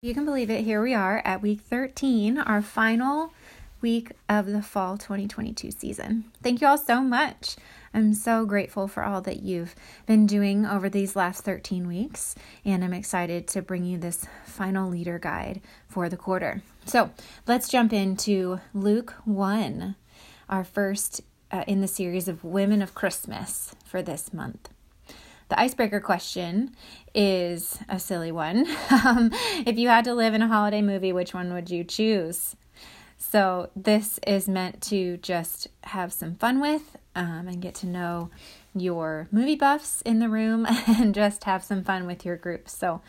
You can believe it, here we are at week 13, our final week of the fall 2022 season. Thank you all so much. I'm so grateful for all that you've been doing over these last 13 weeks, and I'm excited to bring you this final leader guide for the quarter. So let's jump into Luke 1, our first uh, in the series of Women of Christmas for this month. The icebreaker question is a silly one. Um, if you had to live in a holiday movie, which one would you choose? So, this is meant to just have some fun with um, and get to know your movie buffs in the room and just have some fun with your group. So,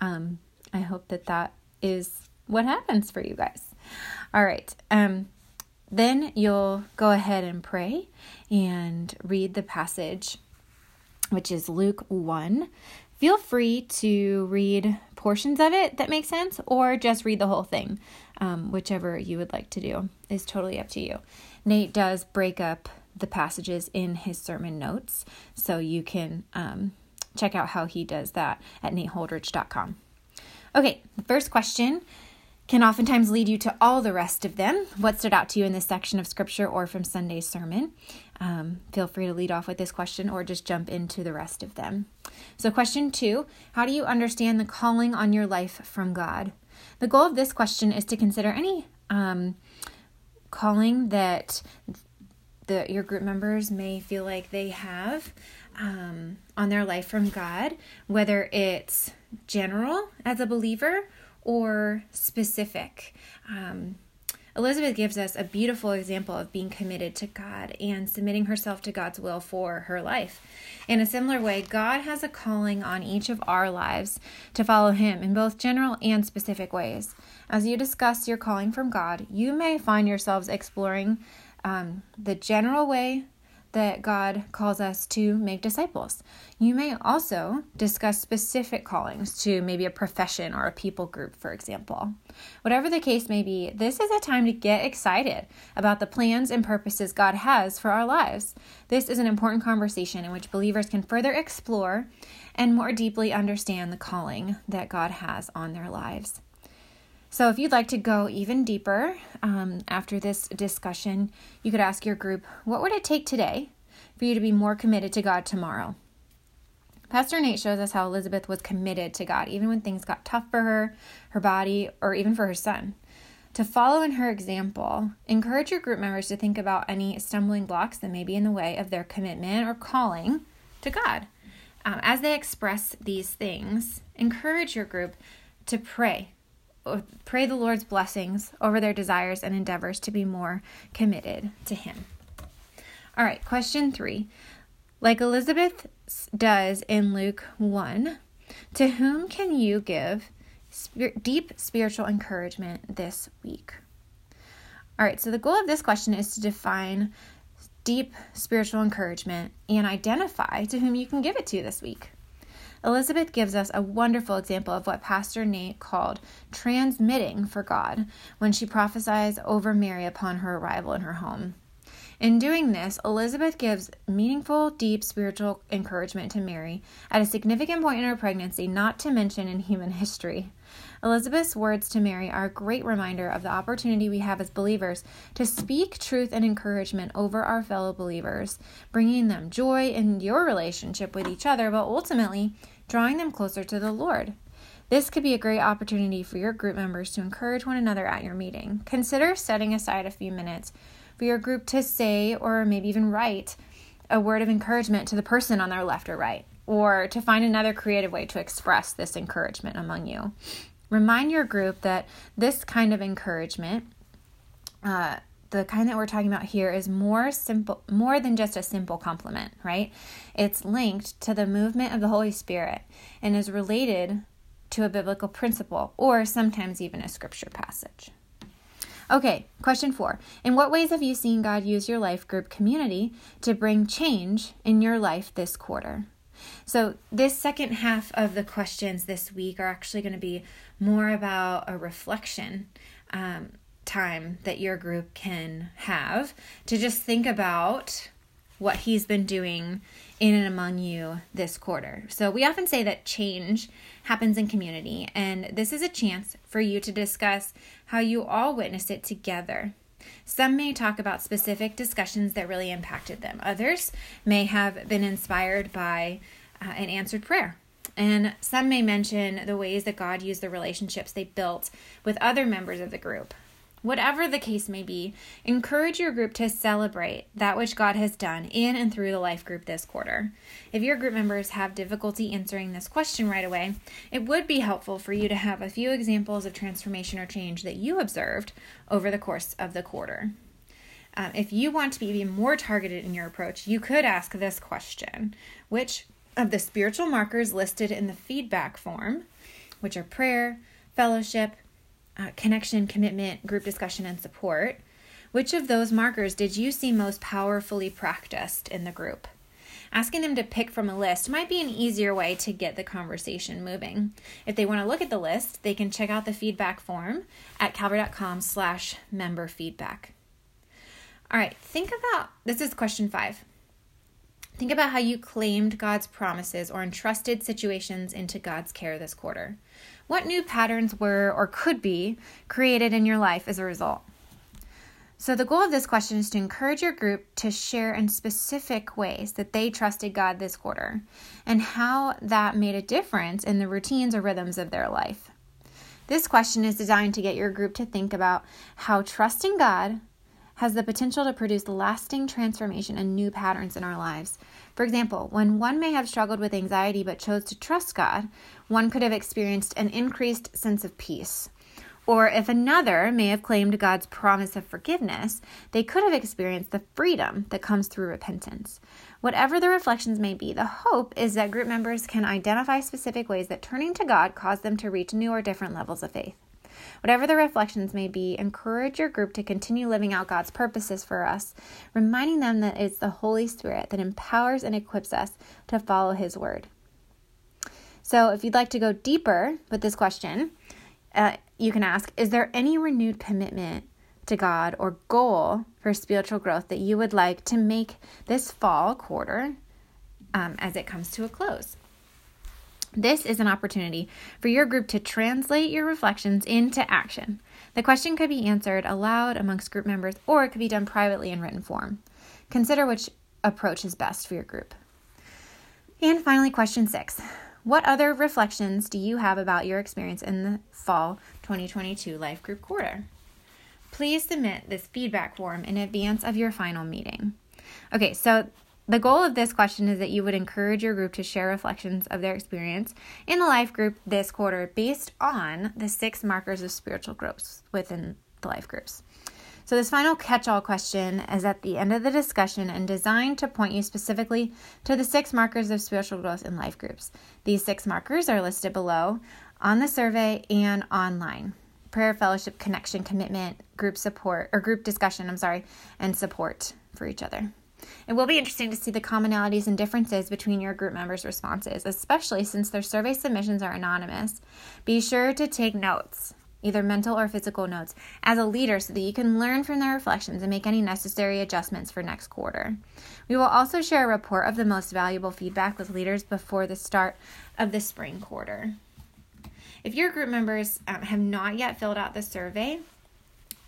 um, I hope that that is what happens for you guys. All right. Um, then you'll go ahead and pray and read the passage which is Luke 1. Feel free to read portions of it that make sense or just read the whole thing. Um, whichever you would like to do is totally up to you. Nate does break up the passages in his sermon notes, so you can um, check out how he does that at nateholdridge.com. Okay, the first question can oftentimes lead you to all the rest of them. What stood out to you in this section of scripture or from Sunday's sermon? Um, feel free to lead off with this question or just jump into the rest of them. So, question two How do you understand the calling on your life from God? The goal of this question is to consider any um, calling that the, your group members may feel like they have um, on their life from God, whether it's general as a believer or specific. Um, Elizabeth gives us a beautiful example of being committed to God and submitting herself to God's will for her life. In a similar way, God has a calling on each of our lives to follow Him in both general and specific ways. As you discuss your calling from God, you may find yourselves exploring um, the general way that God calls us to make disciples. You may also discuss specific callings to maybe a profession or a people group, for example. Whatever the case may be, this is a time to get excited about the plans and purposes God has for our lives. This is an important conversation in which believers can further explore and more deeply understand the calling that God has on their lives. So, if you'd like to go even deeper um, after this discussion, you could ask your group, What would it take today for you to be more committed to God tomorrow? Pastor Nate shows us how Elizabeth was committed to God, even when things got tough for her, her body, or even for her son. To follow in her example, encourage your group members to think about any stumbling blocks that may be in the way of their commitment or calling to God. Um, as they express these things, encourage your group to pray Uh, pray the Lord's blessings over their desires and endeavors to be more committed to Him. All right, question three. Like Elizabeth does in Luke 1, to whom can you give deep spiritual encouragement this week? All right, so the goal of this question is to define deep spiritual encouragement and identify to whom you can give it to this week. Elizabeth gives us a wonderful example of what Pastor Nate called transmitting for God when she prophesies over Mary upon her arrival in her home. In doing this, Elizabeth gives meaningful, deep spiritual encouragement to Mary at a significant point in her pregnancy, not to mention in human history. Elizabeth's words to Mary are a great reminder of the opportunity we have as believers to speak truth and encouragement over our fellow believers, bringing them joy in your relationship with each other, but ultimately drawing them closer to the Lord. This could be a great opportunity for your group members to encourage one another at your meeting. Consider setting aside a few minutes for your group to say or maybe even write a word of encouragement to the person on their left or right, or to find another creative way to express this encouragement among you. Remind your group that this kind of encouragement, uh, the kind that we're talking about here, is more simple, more than just a simple compliment, right? It's linked to the movement of the Holy Spirit and is related to a biblical principle or sometimes even a scripture passage. Okay, question four. In what ways have you seen God use your life group community to bring change in your life this quarter? So, this second half of the questions this week are actually going to be more about a reflection um, time that your group can have to just think about what he's been doing in and among you this quarter. So, we often say that change happens in community, and this is a chance for you to discuss how you all witnessed it together. Some may talk about specific discussions that really impacted them, others may have been inspired by uh, an answered prayer. And some may mention the ways that God used the relationships they built with other members of the group. Whatever the case may be, encourage your group to celebrate that which God has done in and through the life group this quarter. If your group members have difficulty answering this question right away, it would be helpful for you to have a few examples of transformation or change that you observed over the course of the quarter. Um, if you want to be even more targeted in your approach, you could ask this question Which of the spiritual markers listed in the feedback form, which are prayer, fellowship, uh, connection, commitment, group discussion, and support, which of those markers did you see most powerfully practiced in the group? Asking them to pick from a list might be an easier way to get the conversation moving. If they want to look at the list, they can check out the feedback form at calvary.com slash member feedback. All right, think about this is question five. Think about how you claimed God's promises or entrusted situations into God's care this quarter. What new patterns were or could be created in your life as a result? So, the goal of this question is to encourage your group to share in specific ways that they trusted God this quarter and how that made a difference in the routines or rhythms of their life. This question is designed to get your group to think about how trusting God has the potential to produce lasting transformation and new patterns in our lives. For example, when one may have struggled with anxiety but chose to trust God, one could have experienced an increased sense of peace. Or if another may have claimed God's promise of forgiveness, they could have experienced the freedom that comes through repentance. Whatever the reflections may be, the hope is that group members can identify specific ways that turning to God caused them to reach new or different levels of faith. Whatever the reflections may be, encourage your group to continue living out God's purposes for us, reminding them that it's the Holy Spirit that empowers and equips us to follow His word. So, if you'd like to go deeper with this question, uh, you can ask Is there any renewed commitment to God or goal for spiritual growth that you would like to make this fall quarter um, as it comes to a close? This is an opportunity for your group to translate your reflections into action. The question could be answered aloud amongst group members, or it could be done privately in written form. Consider which approach is best for your group. And finally, question six What other reflections do you have about your experience in the fall 2022 Life Group Quarter? Please submit this feedback form in advance of your final meeting. Okay, so the goal of this question is that you would encourage your group to share reflections of their experience in the life group this quarter based on the six markers of spiritual growth within the life groups. So, this final catch all question is at the end of the discussion and designed to point you specifically to the six markers of spiritual growth in life groups. These six markers are listed below on the survey and online prayer, fellowship, connection, commitment, group support, or group discussion, I'm sorry, and support for each other. It will be interesting to see the commonalities and differences between your group members' responses, especially since their survey submissions are anonymous. Be sure to take notes, either mental or physical notes, as a leader so that you can learn from their reflections and make any necessary adjustments for next quarter. We will also share a report of the most valuable feedback with leaders before the start of the spring quarter. If your group members um, have not yet filled out the survey,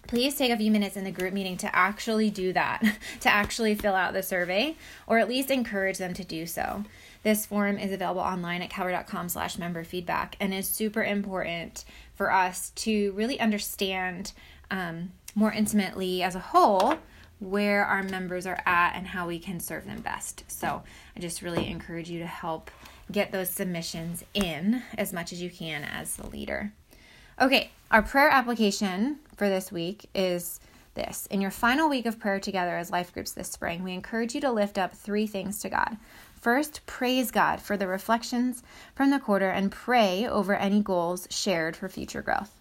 please take a few minutes in the group meeting to actually do that, to actually fill out the survey, or at least encourage them to do so. This form is available online at calvary.com slash member feedback and is super important for us to really understand um, more intimately as a whole where our members are at and how we can serve them best. So I just really encourage you to help get those submissions in as much as you can as the leader. Okay, our prayer application for this week is this. In your final week of prayer together as life groups this spring, we encourage you to lift up three things to God. First, praise God for the reflections from the quarter and pray over any goals shared for future growth.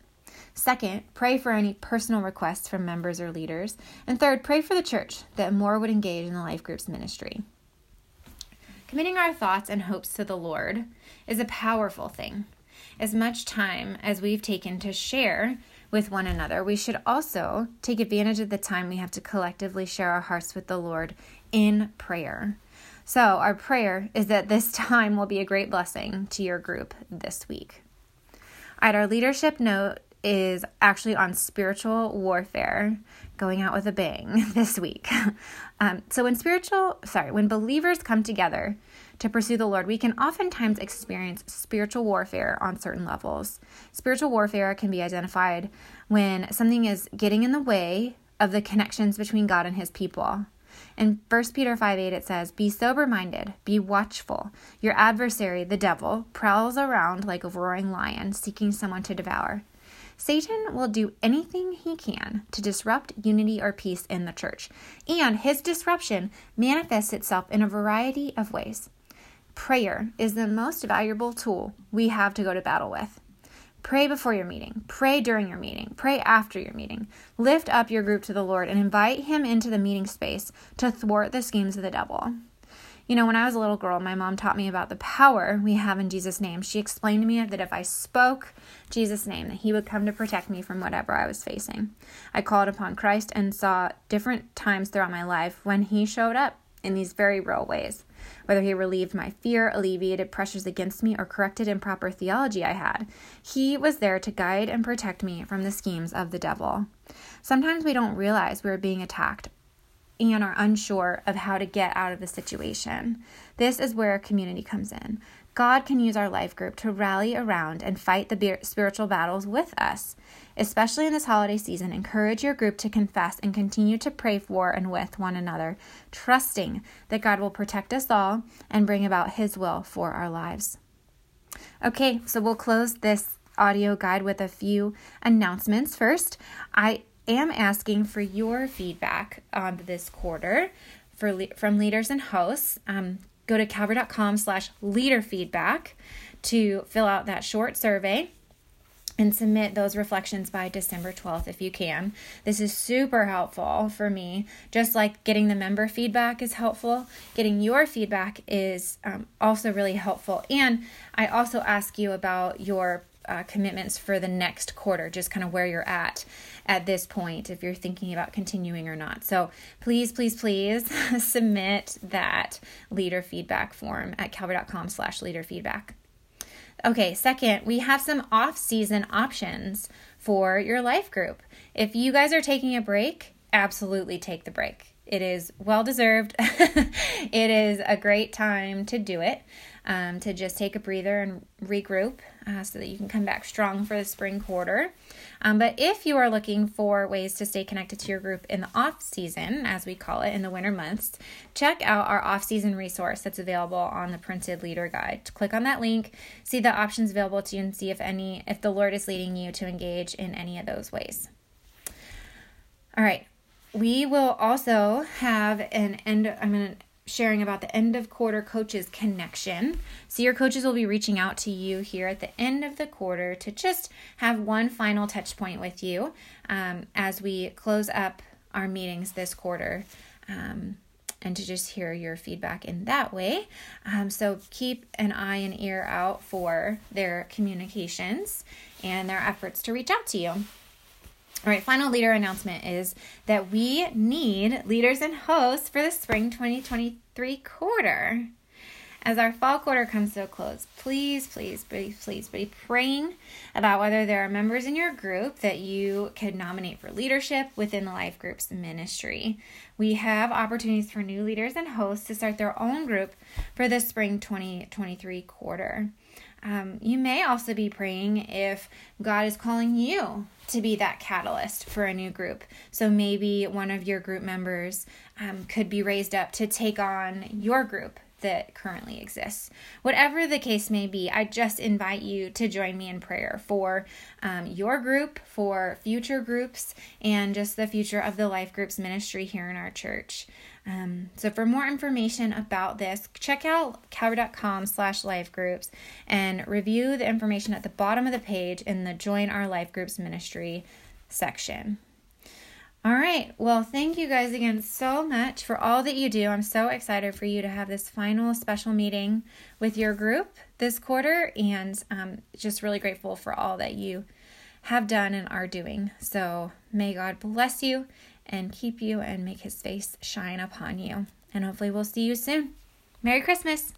Second, pray for any personal requests from members or leaders. And third, pray for the church that more would engage in the life group's ministry. Committing our thoughts and hopes to the Lord is a powerful thing as much time as we've taken to share with one another, we should also take advantage of the time we have to collectively share our hearts with the Lord in prayer. So, our prayer is that this time will be a great blessing to your group this week. All right, our leadership note is actually on spiritual warfare, going out with a bang this week. Um, so, when spiritual, sorry, when believers come together to pursue the Lord, we can oftentimes experience spiritual warfare on certain levels. Spiritual warfare can be identified when something is getting in the way of the connections between God and his people. In 1 Peter 5 8, it says, Be sober minded, be watchful. Your adversary, the devil, prowls around like a roaring lion, seeking someone to devour. Satan will do anything he can to disrupt unity or peace in the church, and his disruption manifests itself in a variety of ways. Prayer is the most valuable tool we have to go to battle with. Pray before your meeting. Pray during your meeting. Pray after your meeting. Lift up your group to the Lord and invite Him into the meeting space to thwart the schemes of the devil. You know, when I was a little girl, my mom taught me about the power we have in Jesus' name. She explained to me that if I spoke Jesus' name, that He would come to protect me from whatever I was facing. I called upon Christ and saw different times throughout my life when He showed up in these very real ways. Whether He relieved my fear, alleviated pressures against me, or corrected improper theology I had, He was there to guide and protect me from the schemes of the devil. Sometimes we don't realize we're being attacked and are unsure of how to get out of the situation. This is where community comes in. God can use our life group to rally around and fight the spiritual battles with us. Especially in this holiday season, encourage your group to confess and continue to pray for and with one another, trusting that God will protect us all and bring about His will for our lives. Okay, so we'll close this audio guide with a few announcements. First, I am asking for your feedback on this quarter for from leaders and hosts. Um, go to calvary.com slash leader feedback to fill out that short survey and submit those reflections by December 12th if you can. This is super helpful for me. Just like getting the member feedback is helpful, getting your feedback is um, also really helpful. And I also ask you about your uh, commitments for the next quarter, just kind of where you're at at this point, if you're thinking about continuing or not. So please, please, please submit that leader feedback form at calvary.com slash leader feedback. Okay, second, we have some off season options for your life group. If you guys are taking a break, absolutely take the break. It is well deserved. it is a great time to do it, um, to just take a breather and regroup uh, so that you can come back strong for the spring quarter. Um, but if you are looking for ways to stay connected to your group in the off season, as we call it in the winter months, check out our off season resource that's available on the printed leader guide. Click on that link, see the options available to you, and see if any if the Lord is leading you to engage in any of those ways. All right, we will also have an end. I'm going to sharing about the end of quarter coaches connection. So, your coaches will be reaching out to you here at the end of the quarter to just have one final touch point with you um, as we close up our meetings this quarter. Um, and to just hear your feedback in that way. Um, so keep an eye and ear out for their communications and their efforts to reach out to you. All right, final leader announcement is that we need leaders and hosts for the spring 2023 quarter. As our fall quarter comes to a close, please, please, please, please be praying about whether there are members in your group that you could nominate for leadership within the Life Groups ministry. We have opportunities for new leaders and hosts to start their own group for the spring 2023 quarter. Um, you may also be praying if God is calling you to be that catalyst for a new group. So maybe one of your group members um, could be raised up to take on your group that currently exists. Whatever the case may be, I just invite you to join me in prayer for um, your group, for future groups, and just the future of the Life Groups ministry here in our church. Um, so for more information about this, check out calvary.com slash life groups and review the information at the bottom of the page in the Join Our Life Groups Ministry section. All right. Well, thank you guys again so much for all that you do. I'm so excited for you to have this final special meeting with your group this quarter and um, just really grateful for all that you have done and are doing. So may God bless you and keep you and make his face shine upon you. And hopefully, we'll see you soon. Merry Christmas.